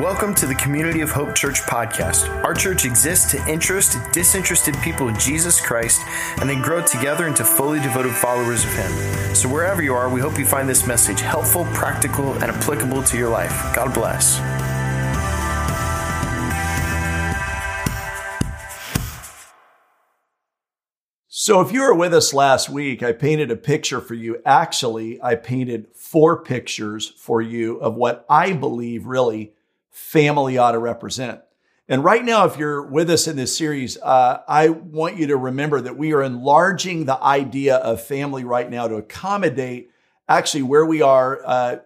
Welcome to the Community of Hope Church podcast. Our church exists to interest disinterested people in Jesus Christ and then grow together into fully devoted followers of Him. So, wherever you are, we hope you find this message helpful, practical, and applicable to your life. God bless. So, if you were with us last week, I painted a picture for you. Actually, I painted four pictures for you of what I believe really family ought to represent. And right now, if you're with us in this series, uh, I want you to remember that we are enlarging the idea of family right now to accommodate actually where we are uh,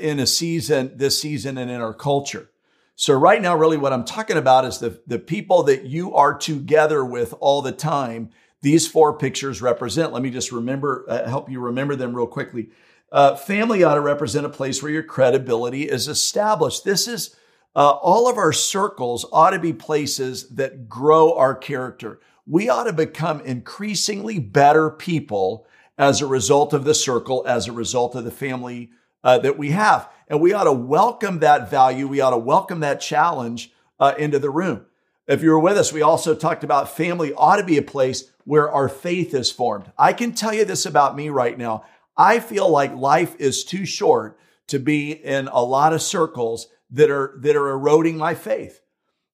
in a season, this season, and in our culture. So right now, really what I'm talking about is the, the people that you are together with all the time. These four pictures represent. Let me just remember, uh, help you remember them real quickly. Uh, family ought to represent a place where your credibility is established. This is uh, all of our circles ought to be places that grow our character. We ought to become increasingly better people as a result of the circle, as a result of the family uh, that we have. And we ought to welcome that value. We ought to welcome that challenge uh, into the room. If you were with us, we also talked about family ought to be a place where our faith is formed. I can tell you this about me right now. I feel like life is too short to be in a lot of circles that are that are eroding my faith.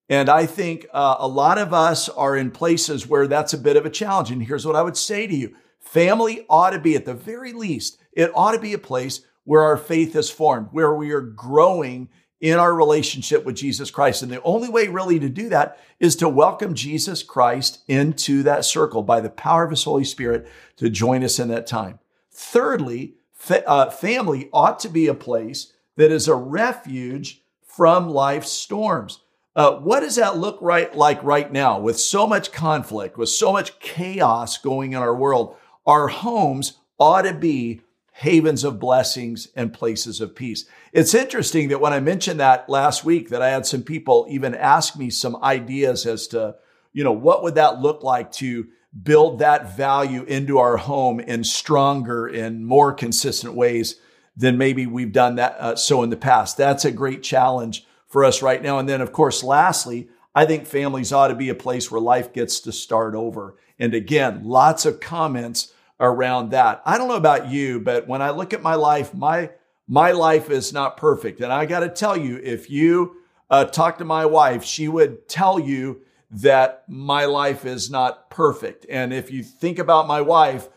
And I think uh, a lot of us are in places where that's a bit of a challenge. And here's what I would say to you family ought to be, at the very least, it ought to be a place where our faith is formed, where we are growing in our relationship with Jesus Christ. And the only way really to do that is to welcome Jesus Christ into that circle by the power of his Holy Spirit to join us in that time. Thirdly, fa- uh, family ought to be a place that is a refuge from life's storms. Uh, what does that look right like right now with so much conflict, with so much chaos going in our world? Our homes ought to be havens of blessings and places of peace. It's interesting that when I mentioned that last week, that I had some people even ask me some ideas as to, you know, what would that look like to build that value into our home in stronger and more consistent ways than maybe we've done that uh, so in the past. That's a great challenge for us right now. And then, of course, lastly, I think families ought to be a place where life gets to start over. And again, lots of comments around that. I don't know about you, but when I look at my life, my my life is not perfect. And I got to tell you, if you uh, talk to my wife, she would tell you that my life is not perfect. And if you think about my wife,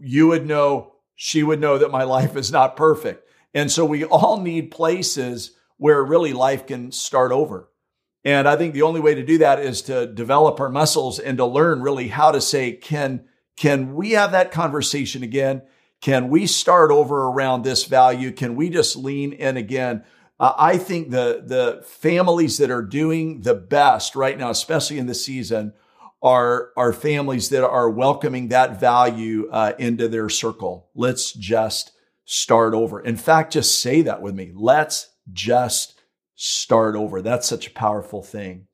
you would know, she would know that my life is not perfect. And so we all need places where really life can start over. And I think the only way to do that is to develop our muscles and to learn really how to say, can, can we have that conversation again? Can we start over around this value? Can we just lean in again? Uh, I think the the families that are doing the best right now, especially in the season, are are families that are welcoming that value uh, into their circle. Let's just start over. In fact, just say that with me. Let's just start over. That's such a powerful thing.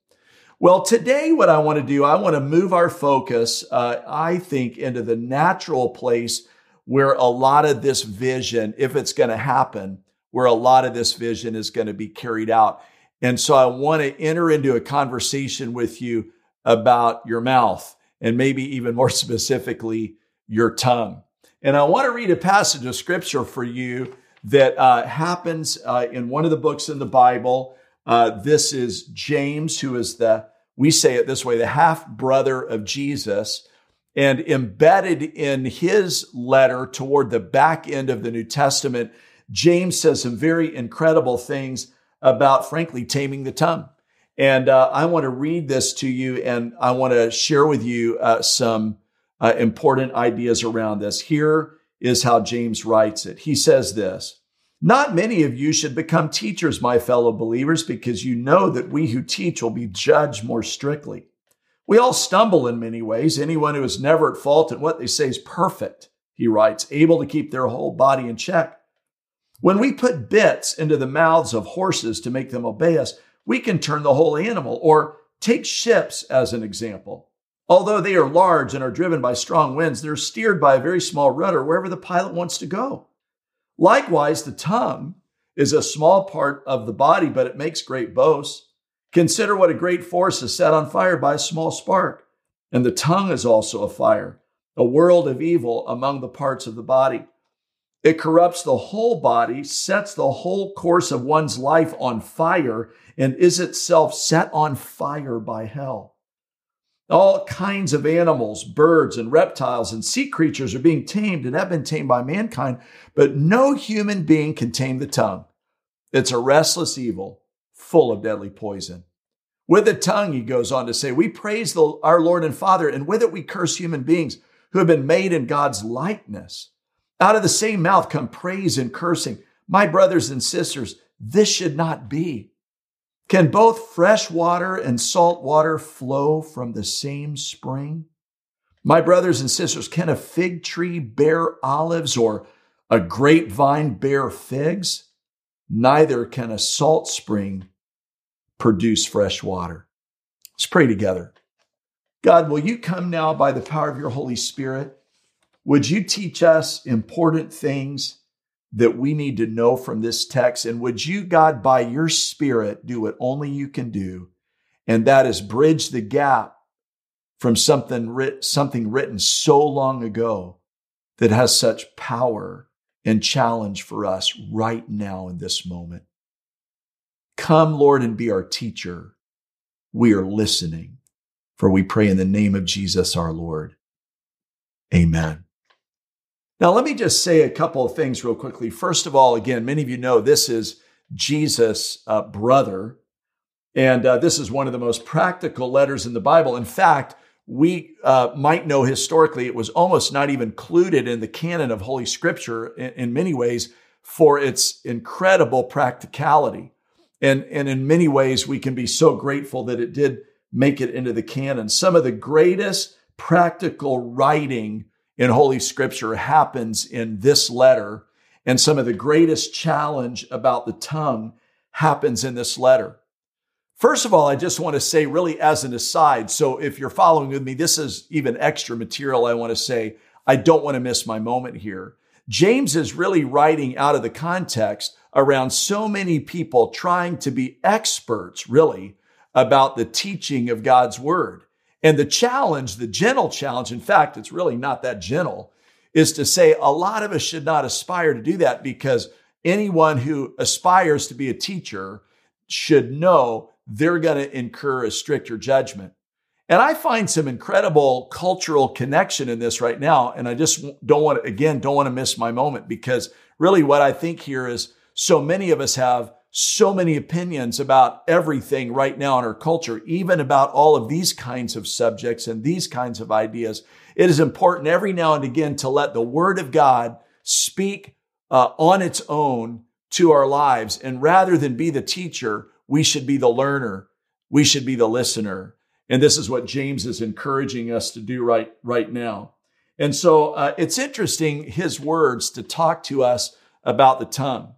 Well, today, what I want to do, I want to move our focus, uh, I think, into the natural place where a lot of this vision, if it's going to happen, where a lot of this vision is going to be carried out. And so I want to enter into a conversation with you about your mouth and maybe even more specifically, your tongue. And I want to read a passage of scripture for you that uh, happens uh, in one of the books in the Bible. Uh, this is James, who is the, we say it this way, the half brother of Jesus. And embedded in his letter toward the back end of the New Testament James says some very incredible things about, frankly, taming the tongue. And uh, I want to read this to you and I want to share with you uh, some uh, important ideas around this. Here is how James writes it. He says this Not many of you should become teachers, my fellow believers, because you know that we who teach will be judged more strictly. We all stumble in many ways. Anyone who is never at fault in what they say is perfect, he writes, able to keep their whole body in check. When we put bits into the mouths of horses to make them obey us, we can turn the whole animal. Or take ships as an example. Although they are large and are driven by strong winds, they're steered by a very small rudder wherever the pilot wants to go. Likewise, the tongue is a small part of the body, but it makes great boasts. Consider what a great force is set on fire by a small spark. And the tongue is also a fire, a world of evil among the parts of the body. It corrupts the whole body, sets the whole course of one's life on fire, and is itself set on fire by hell. All kinds of animals, birds, and reptiles and sea creatures are being tamed and have been tamed by mankind, but no human being can tame the tongue. It's a restless evil, full of deadly poison. With the tongue, he goes on to say, we praise the, our Lord and Father, and with it we curse human beings who have been made in God's likeness. Out of the same mouth come praise and cursing. My brothers and sisters, this should not be. Can both fresh water and salt water flow from the same spring? My brothers and sisters, can a fig tree bear olives or a grapevine bear figs? Neither can a salt spring produce fresh water. Let's pray together. God, will you come now by the power of your Holy Spirit? Would you teach us important things that we need to know from this text? And would you, God, by your Spirit, do what only you can do? And that is bridge the gap from something, writ- something written so long ago that has such power and challenge for us right now in this moment. Come, Lord, and be our teacher. We are listening, for we pray in the name of Jesus our Lord. Amen. Now, let me just say a couple of things real quickly. First of all, again, many of you know this is Jesus' uh, brother, and uh, this is one of the most practical letters in the Bible. In fact, we uh, might know historically it was almost not even included in the canon of Holy Scripture in, in many ways for its incredible practicality. And, and in many ways, we can be so grateful that it did make it into the canon. Some of the greatest practical writing in Holy Scripture happens in this letter, and some of the greatest challenge about the tongue happens in this letter. First of all, I just want to say, really, as an aside, so if you're following with me, this is even extra material. I want to say, I don't want to miss my moment here. James is really writing out of the context around so many people trying to be experts, really, about the teaching of God's word. And the challenge, the gentle challenge, in fact, it's really not that gentle, is to say a lot of us should not aspire to do that because anyone who aspires to be a teacher should know they're going to incur a stricter judgment. And I find some incredible cultural connection in this right now. And I just don't want to, again, don't want to miss my moment because really what I think here is so many of us have so many opinions about everything right now in our culture, even about all of these kinds of subjects and these kinds of ideas. It is important every now and again to let the word of God speak uh, on its own to our lives. And rather than be the teacher, we should be the learner. We should be the listener. And this is what James is encouraging us to do right, right now. And so uh, it's interesting, his words to talk to us about the tongue.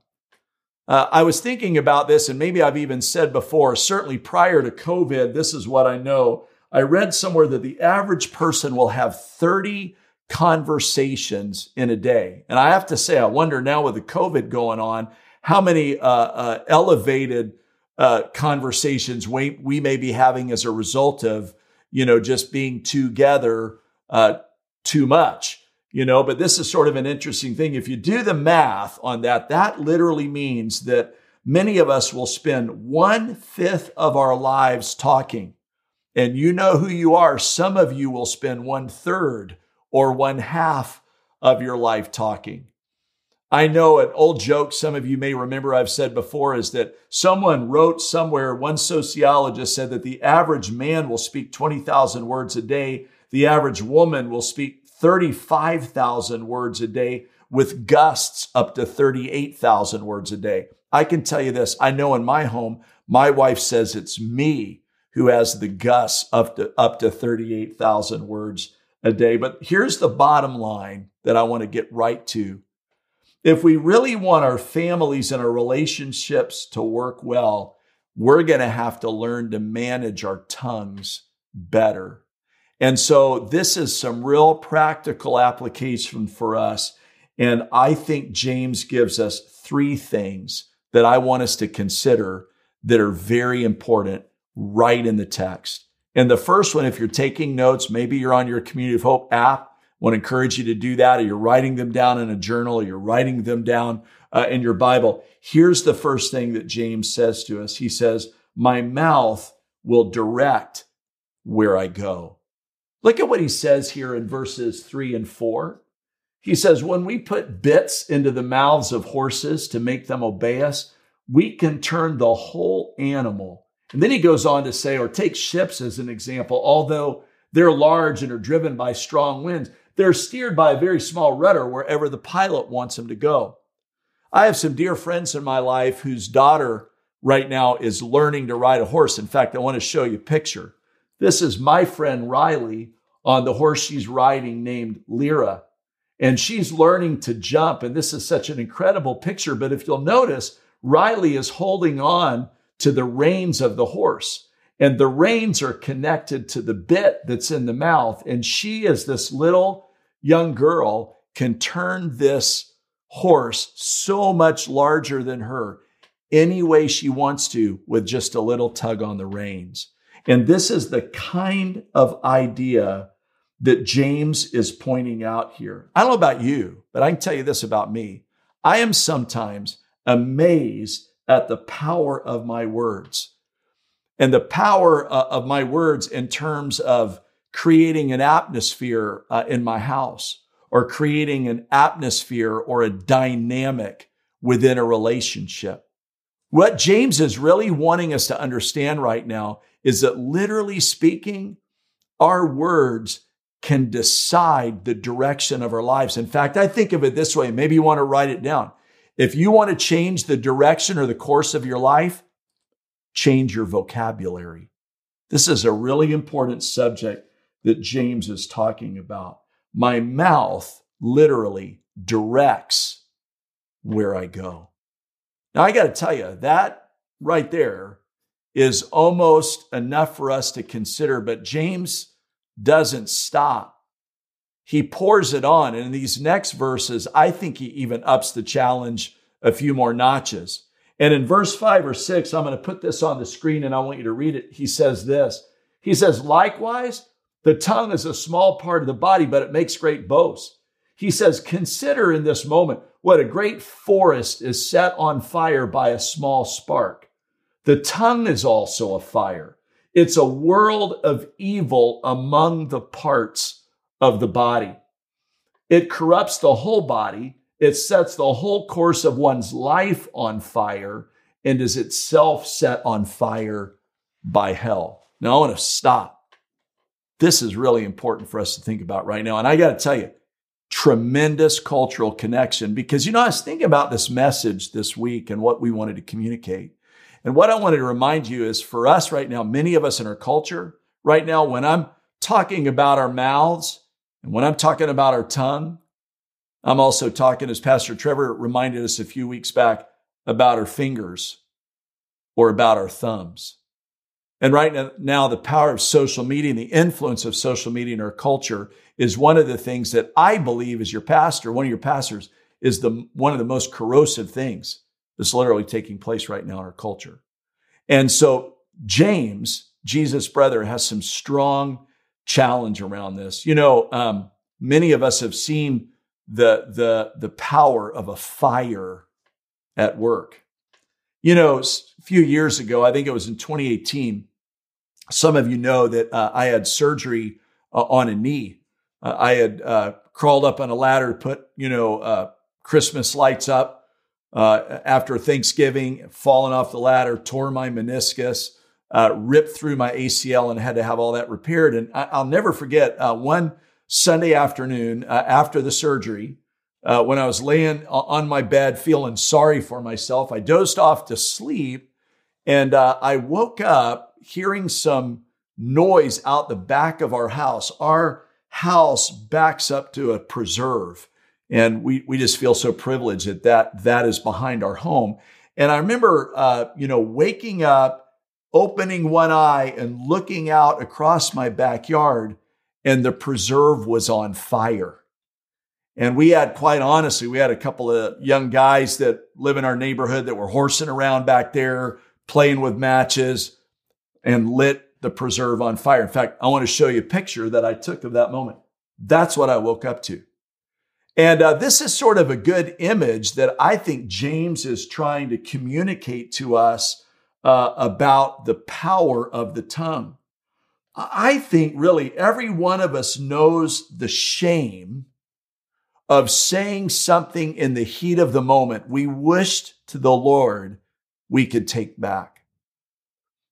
Uh, I was thinking about this, and maybe I've even said before, certainly prior to COVID, this is what I know. I read somewhere that the average person will have 30 conversations in a day. And I have to say, I wonder now with the COVID going on, how many uh, uh, elevated uh, conversations we, we may be having as a result of, you know, just being together uh, too much you know, but this is sort of an interesting thing. If you do the math on that, that literally means that many of us will spend one fifth of our lives talking. And you know who you are. Some of you will spend one third or one half of your life talking. I know an old joke some of you may remember I've said before is that someone wrote somewhere, one sociologist said that the average man will speak 20,000 words a day. The average woman will speak 35,000 words a day with gusts up to 38,000 words a day. I can tell you this. I know in my home, my wife says it's me who has the gusts up to, up to 38,000 words a day. But here's the bottom line that I want to get right to. If we really want our families and our relationships to work well, we're going to have to learn to manage our tongues better. And so this is some real practical application for us. And I think James gives us three things that I want us to consider that are very important right in the text. And the first one, if you're taking notes, maybe you're on your Community of Hope app, I want to encourage you to do that, or you're writing them down in a journal, or you're writing them down uh, in your Bible. Here's the first thing that James says to us. He says, My mouth will direct where I go. Look at what he says here in verses three and four. He says, When we put bits into the mouths of horses to make them obey us, we can turn the whole animal. And then he goes on to say, or take ships as an example, although they're large and are driven by strong winds, they're steered by a very small rudder wherever the pilot wants them to go. I have some dear friends in my life whose daughter right now is learning to ride a horse. In fact, I want to show you a picture. This is my friend Riley on the horse she's riding named Lyra and she's learning to jump. And this is such an incredible picture. But if you'll notice, Riley is holding on to the reins of the horse, and the reins are connected to the bit that's in the mouth. And she, as this little young girl, can turn this horse so much larger than her any way she wants to with just a little tug on the reins. And this is the kind of idea that James is pointing out here. I don't know about you, but I can tell you this about me. I am sometimes amazed at the power of my words and the power uh, of my words in terms of creating an atmosphere uh, in my house or creating an atmosphere or a dynamic within a relationship. What James is really wanting us to understand right now is that literally speaking, our words can decide the direction of our lives. In fact, I think of it this way. Maybe you want to write it down. If you want to change the direction or the course of your life, change your vocabulary. This is a really important subject that James is talking about. My mouth literally directs where I go. Now, I got to tell you, that right there is almost enough for us to consider, but James doesn't stop. He pours it on. And in these next verses, I think he even ups the challenge a few more notches. And in verse five or six, I'm going to put this on the screen and I want you to read it. He says this He says, likewise, the tongue is a small part of the body, but it makes great boasts. He says, consider in this moment what a great forest is set on fire by a small spark. The tongue is also a fire it's a world of evil among the parts of the body. It corrupts the whole body. It sets the whole course of one's life on fire and is itself set on fire by hell. Now, I want to stop. This is really important for us to think about right now. And I got to tell you, tremendous cultural connection because, you know, I was thinking about this message this week and what we wanted to communicate. And what I wanted to remind you is for us right now, many of us in our culture right now, when I'm talking about our mouths and when I'm talking about our tongue, I'm also talking, as Pastor Trevor reminded us a few weeks back, about our fingers or about our thumbs. And right now, the power of social media and the influence of social media in our culture is one of the things that I believe, as your pastor, one of your pastors, is the one of the most corrosive things that's literally taking place right now in our culture. And so James, Jesus' brother, has some strong challenge around this. You know, um, many of us have seen the the the power of a fire at work. You know, a few years ago, I think it was in 2018. Some of you know that uh, I had surgery uh, on a knee. Uh, I had uh, crawled up on a ladder, put you know uh, Christmas lights up, uh, after Thanksgiving, fallen off the ladder, tore my meniscus, uh, ripped through my ACL, and had to have all that repaired. And I, will never forget uh, one Sunday afternoon uh, after the surgery, uh, when I was laying on my bed feeling sorry for myself, I dozed off to sleep, and I woke up hearing some noise out the back of our house. Our house backs up to a preserve. And we, we just feel so privileged that, that that is behind our home. And I remember, uh, you know, waking up, opening one eye and looking out across my backyard and the preserve was on fire. And we had, quite honestly, we had a couple of young guys that live in our neighborhood that were horsing around back there, playing with matches and lit the preserve on fire. In fact, I want to show you a picture that I took of that moment. That's what I woke up to. And uh, this is sort of a good image that I think James is trying to communicate to us uh, about the power of the tongue. I think really every one of us knows the shame of saying something in the heat of the moment we wished to the Lord we could take back.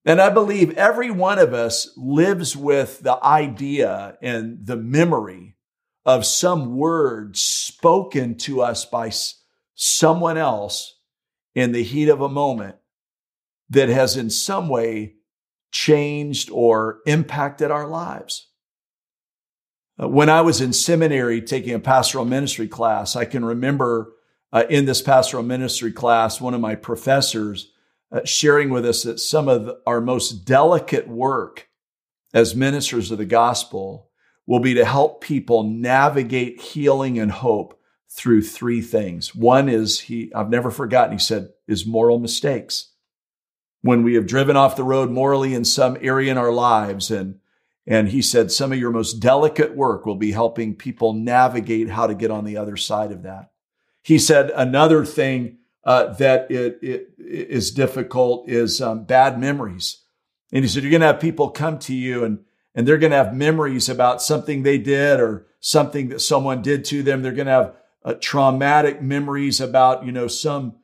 And I believe every one of us lives with the idea and the memory of some word spoken to us by someone else in the heat of a moment that has in some way changed or impacted our lives. Uh, when I was in seminary taking a pastoral ministry class, I can remember uh, in this pastoral ministry class, one of my professors uh, sharing with us that some of our most delicate work as ministers of the gospel will be to help people navigate healing and hope through three things. One is he, I've never forgotten, he said, is moral mistakes. When we have driven off the road morally in some area in our lives and and he said some of your most delicate work will be helping people navigate how to get on the other side of that. He said another thing uh, that it, it is difficult is um, bad memories. And he said, you're going to have people come to you and, and they're going to have memories about something they did or something that someone did to them. They're going to have uh, traumatic memories about, you know, some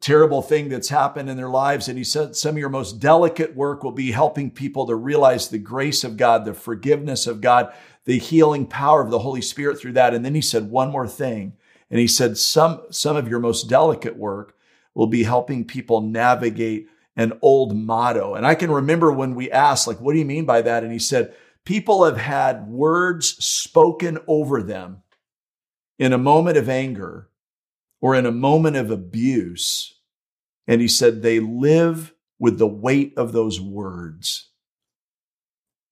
terrible thing that's happened in their lives. And he said, some of your most delicate work will be helping people to realize the grace of God, the forgiveness of God, the healing power of the Holy Spirit through that. And then he said one more thing. And he said, some, some of your most delicate work will be helping people navigate an old motto. And I can remember when we asked, like, what do you mean by that? And he said, people have had words spoken over them in a moment of anger or in a moment of abuse. And he said, they live with the weight of those words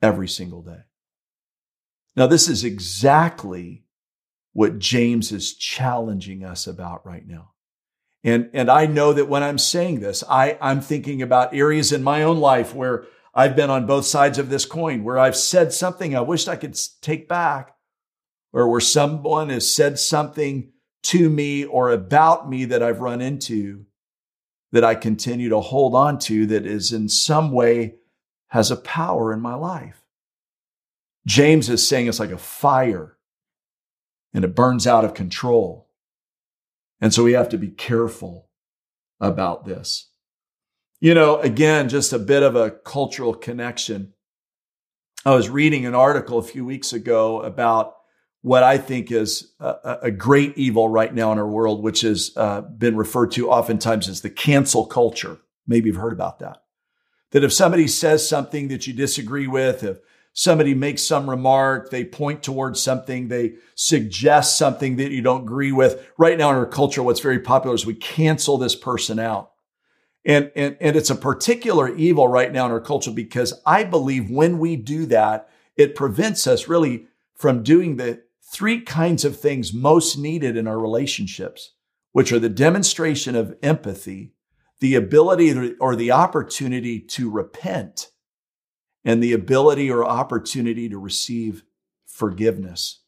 every single day. Now, this is exactly what James is challenging us about right now. And, and I know that when I'm saying this, I, I'm thinking about areas in my own life where I've been on both sides of this coin, where I've said something I wished I could take back, or where someone has said something to me or about me that I've run into that I continue to hold on to that is in some way has a power in my life. James is saying it's like a fire and it burns out of control. And so we have to be careful about this. You know, again, just a bit of a cultural connection. I was reading an article a few weeks ago about what I think is a, a great evil right now in our world, which has uh, been referred to oftentimes as the cancel culture. Maybe you've heard about that. That if somebody says something that you disagree with, if somebody makes some remark, they point towards something, they suggest something that you don't agree with. Right now in our culture, what's very popular is we cancel this person out. And, and, and it's a particular evil right now in our culture because I believe when we do that, it prevents us really from doing the three kinds of things most needed in our relationships, which are the demonstration of empathy, the ability or the opportunity to repent, and the ability or opportunity to receive forgiveness.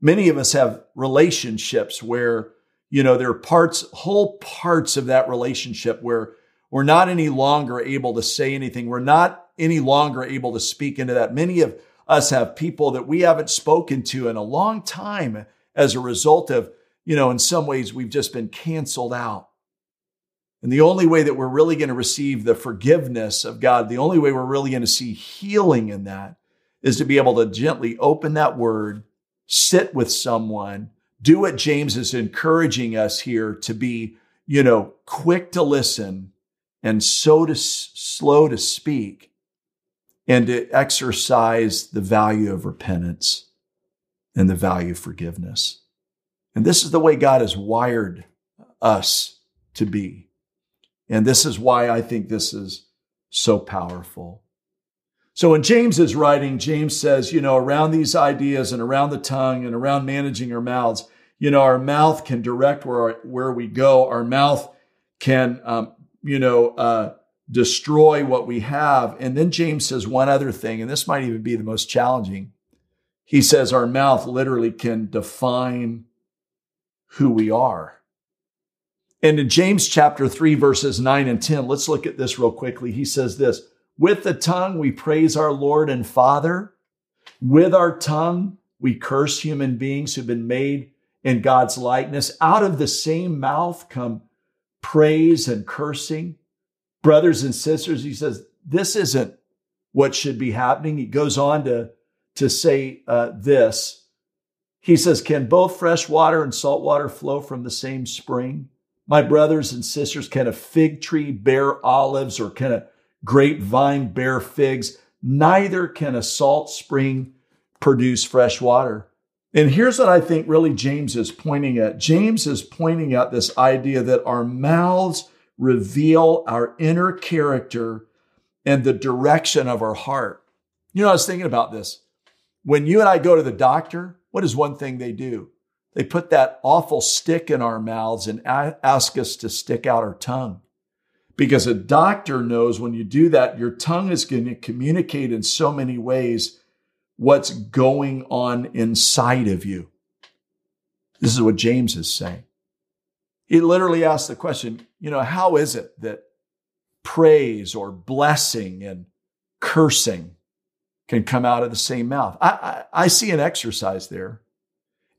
Many of us have relationships where, you know, there are parts, whole parts of that relationship where we're not any longer able to say anything. We're not any longer able to speak into that. Many of us have people that we haven't spoken to in a long time as a result of, you know, in some ways we've just been canceled out. And the only way that we're really going to receive the forgiveness of God, the only way we're really going to see healing in that is to be able to gently open that word, sit with someone, do what James is encouraging us here to be, you know, quick to listen and so to slow to speak and to exercise the value of repentance and the value of forgiveness. And this is the way God has wired us to be. And this is why I think this is so powerful. So when James is writing, James says, you know, around these ideas and around the tongue and around managing our mouths, You know, our mouth can direct where, where we go. Our mouth can, um, you know, uh, destroy what we have. And then James says one other thing, and this might even be the most challenging. He says our mouth literally can define who we are. And in James chapter 3, verses 9 and 10, let's look at this real quickly. He says this With the tongue we praise our Lord and Father. With our tongue we curse human beings who've been made in God's likeness. Out of the same mouth come praise and cursing. Brothers and sisters, he says, this isn't what should be happening. He goes on to, to say uh, this. He says, Can both fresh water and salt water flow from the same spring? My brothers and sisters, can a fig tree bear olives or can a grapevine bear figs? Neither can a salt spring produce fresh water. And here's what I think really James is pointing at. James is pointing at this idea that our mouths reveal our inner character and the direction of our heart. You know, I was thinking about this. When you and I go to the doctor, what is one thing they do? They put that awful stick in our mouths and ask us to stick out our tongue. Because a doctor knows when you do that, your tongue is going to communicate in so many ways what's going on inside of you. This is what James is saying. He literally asked the question, you know, how is it that praise or blessing and cursing can come out of the same mouth? I, I, I see an exercise there.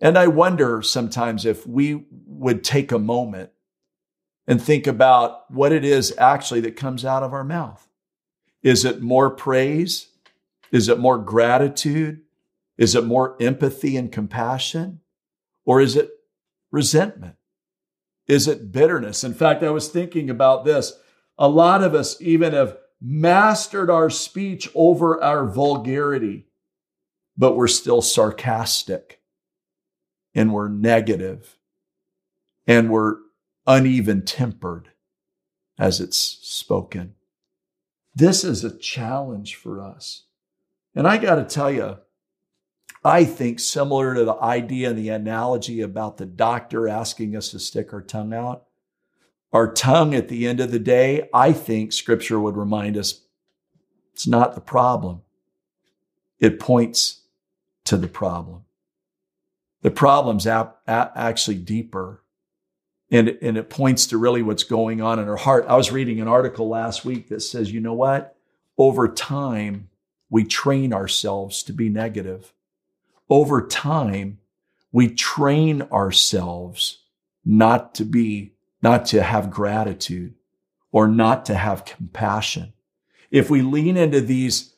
And I wonder sometimes if we would take a moment and think about what it is actually that comes out of our mouth. Is it more praise? Is it more gratitude? Is it more empathy and compassion? Or is it resentment? Is it bitterness? In fact, I was thinking about this. A lot of us even have mastered our speech over our vulgarity, but we're still sarcastic and we're negative and we're uneven tempered as it's spoken. This is a challenge for us. And I got to tell you, I think similar to the idea and the analogy about the doctor asking us to stick our tongue out, our tongue at the end of the day, I think scripture would remind us it's not the problem. It points to the problem. The problem's ap- a- actually deeper. And, and it points to really what's going on in our heart. I was reading an article last week that says, you know what? Over time, we train ourselves to be negative. Over time, we train ourselves not to be, not to have gratitude or not to have compassion. If we lean into these,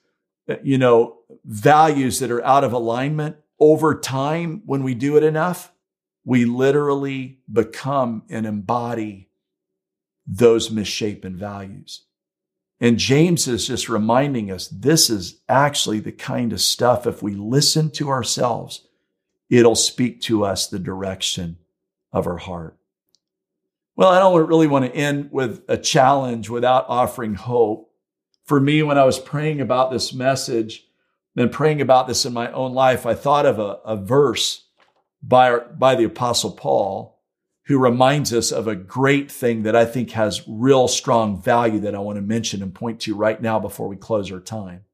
you know, values that are out of alignment, over time, when we do it enough, we literally become and embody those misshapen values. And James is just reminding us this is actually the kind of stuff, if we listen to ourselves, it'll speak to us the direction of our heart. Well, I don't really want to end with a challenge without offering hope. For me, when I was praying about this message, been praying about this in my own life, I thought of a, a verse by, by the Apostle Paul who reminds us of a great thing that I think has real strong value that I want to mention and point to right now before we close our time.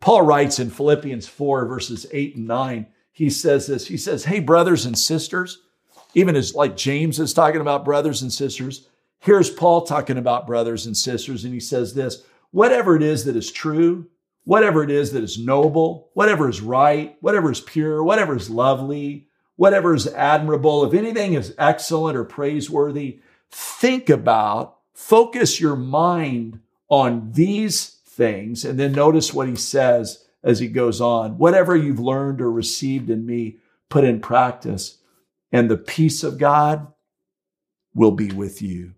Paul writes in Philippians 4, verses 8 and 9, he says this. He says, Hey, brothers and sisters, even as like James is talking about brothers and sisters, here's Paul talking about brothers and sisters, and he says this whatever it is that is true, whatever it is that is noble, whatever is right, whatever is pure, whatever is lovely, whatever is admirable, if anything is excellent or praiseworthy, think about, focus your mind on these things. And then notice what he says as he goes on. Whatever you've learned or received in me, put in practice, and the peace of God will be with you.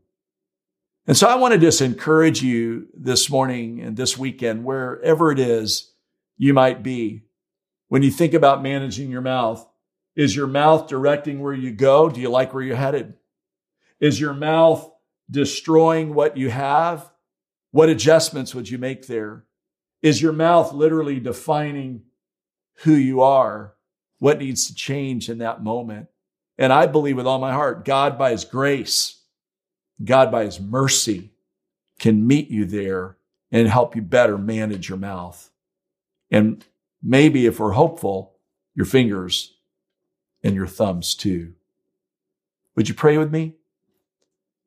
And so I want to just encourage you this morning and this weekend, wherever it is you might be, when you think about managing your mouth, is your mouth directing where you go? Do you like where you're headed? Is your mouth destroying what you have? What adjustments would you make there? Is your mouth literally defining who you are? What needs to change in that moment? And I believe with all my heart, God, by His grace, God, by His mercy, can meet you there and help you better manage your mouth. And maybe if we're hopeful, your fingers and your thumbs too. Would you pray with me?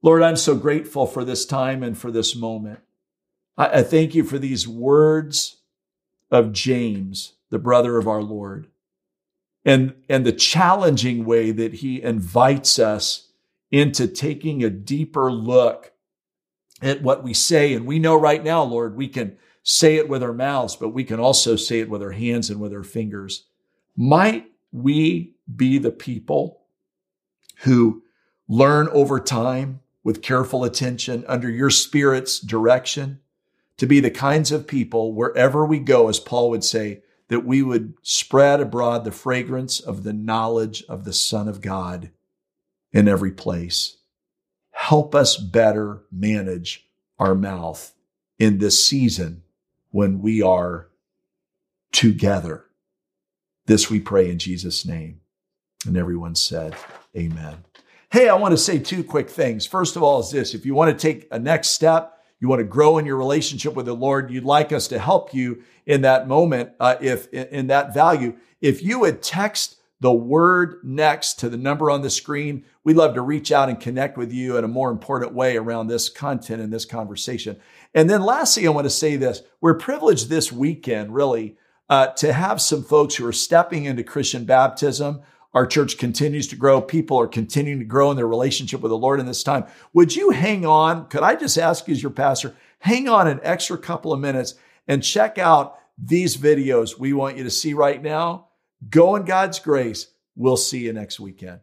Lord, I'm so grateful for this time and for this moment. I, I thank you for these words of James, the brother of our Lord, and, and the challenging way that he invites us into taking a deeper look at what we say. And we know right now, Lord, we can say it with our mouths, but we can also say it with our hands and with our fingers. Might we be the people who learn over time with careful attention under your spirit's direction to be the kinds of people wherever we go, as Paul would say, that we would spread abroad the fragrance of the knowledge of the Son of God in every place. Help us better manage our mouth in this season when we are together. This we pray in Jesus' name. And everyone said, Amen. Hey, I want to say two quick things. First of all, is this if you want to take a next step, you want to grow in your relationship with the Lord, you'd like us to help you in that moment, uh, if in that value. If you would text the word next to the number on the screen, we'd love to reach out and connect with you in a more important way around this content and this conversation. And then lastly, I want to say this. We're privileged this weekend, really, uh, to have some folks who are stepping into Christian baptism our church continues to grow. People are continuing to grow in their relationship with the Lord in this time. Would you hang on? Could I just ask you as your pastor, hang on an extra couple of minutes and check out these videos we want you to see right now? Go in God's grace. We'll see you next weekend.